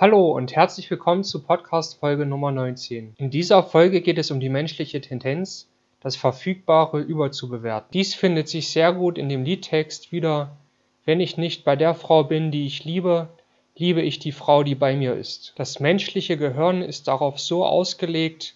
Hallo und herzlich willkommen zu Podcast Folge Nummer 19. In dieser Folge geht es um die menschliche Tendenz, das Verfügbare überzubewerten. Dies findet sich sehr gut in dem Liedtext wieder. Wenn ich nicht bei der Frau bin, die ich liebe, liebe ich die Frau, die bei mir ist. Das menschliche Gehirn ist darauf so ausgelegt,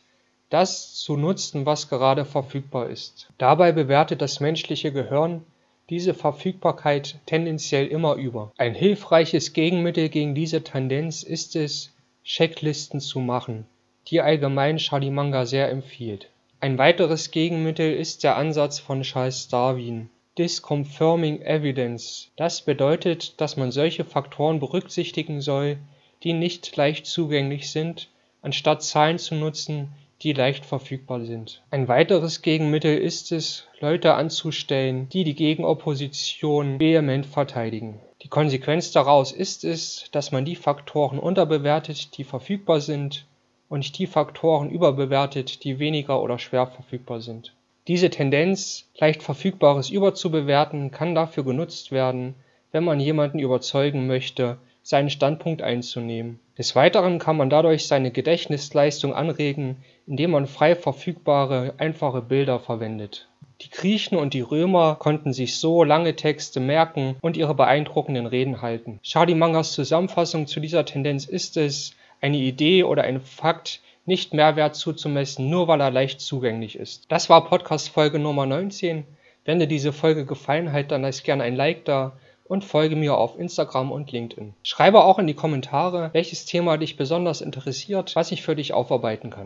das zu nutzen, was gerade verfügbar ist. Dabei bewertet das menschliche Gehirn diese Verfügbarkeit tendenziell immer über. Ein hilfreiches Gegenmittel gegen diese Tendenz ist es, Checklisten zu machen, die allgemein Chalimanga sehr empfiehlt. Ein weiteres Gegenmittel ist der Ansatz von Charles Darwin, Disconfirming Evidence. Das bedeutet, dass man solche Faktoren berücksichtigen soll, die nicht leicht zugänglich sind, anstatt Zahlen zu nutzen, die leicht verfügbar sind. Ein weiteres Gegenmittel ist es, Leute anzustellen, die die Gegenopposition vehement verteidigen. Die Konsequenz daraus ist es, dass man die Faktoren unterbewertet, die verfügbar sind, und die Faktoren überbewertet, die weniger oder schwer verfügbar sind. Diese Tendenz, leicht Verfügbares überzubewerten, kann dafür genutzt werden, wenn man jemanden überzeugen möchte, seinen Standpunkt einzunehmen. Des Weiteren kann man dadurch seine Gedächtnisleistung anregen, indem man frei verfügbare, einfache Bilder verwendet. Die Griechen und die Römer konnten sich so lange Texte merken und ihre beeindruckenden Reden halten. Charlie Mangas Zusammenfassung zu dieser Tendenz ist es, eine Idee oder ein Fakt nicht Mehrwert zuzumessen, nur weil er leicht zugänglich ist. Das war Podcast Folge Nummer 19. Wenn dir diese Folge gefallen hat, dann lass gerne ein Like da und folge mir auf Instagram und LinkedIn. Schreibe auch in die Kommentare, welches Thema dich besonders interessiert, was ich für dich aufarbeiten kann.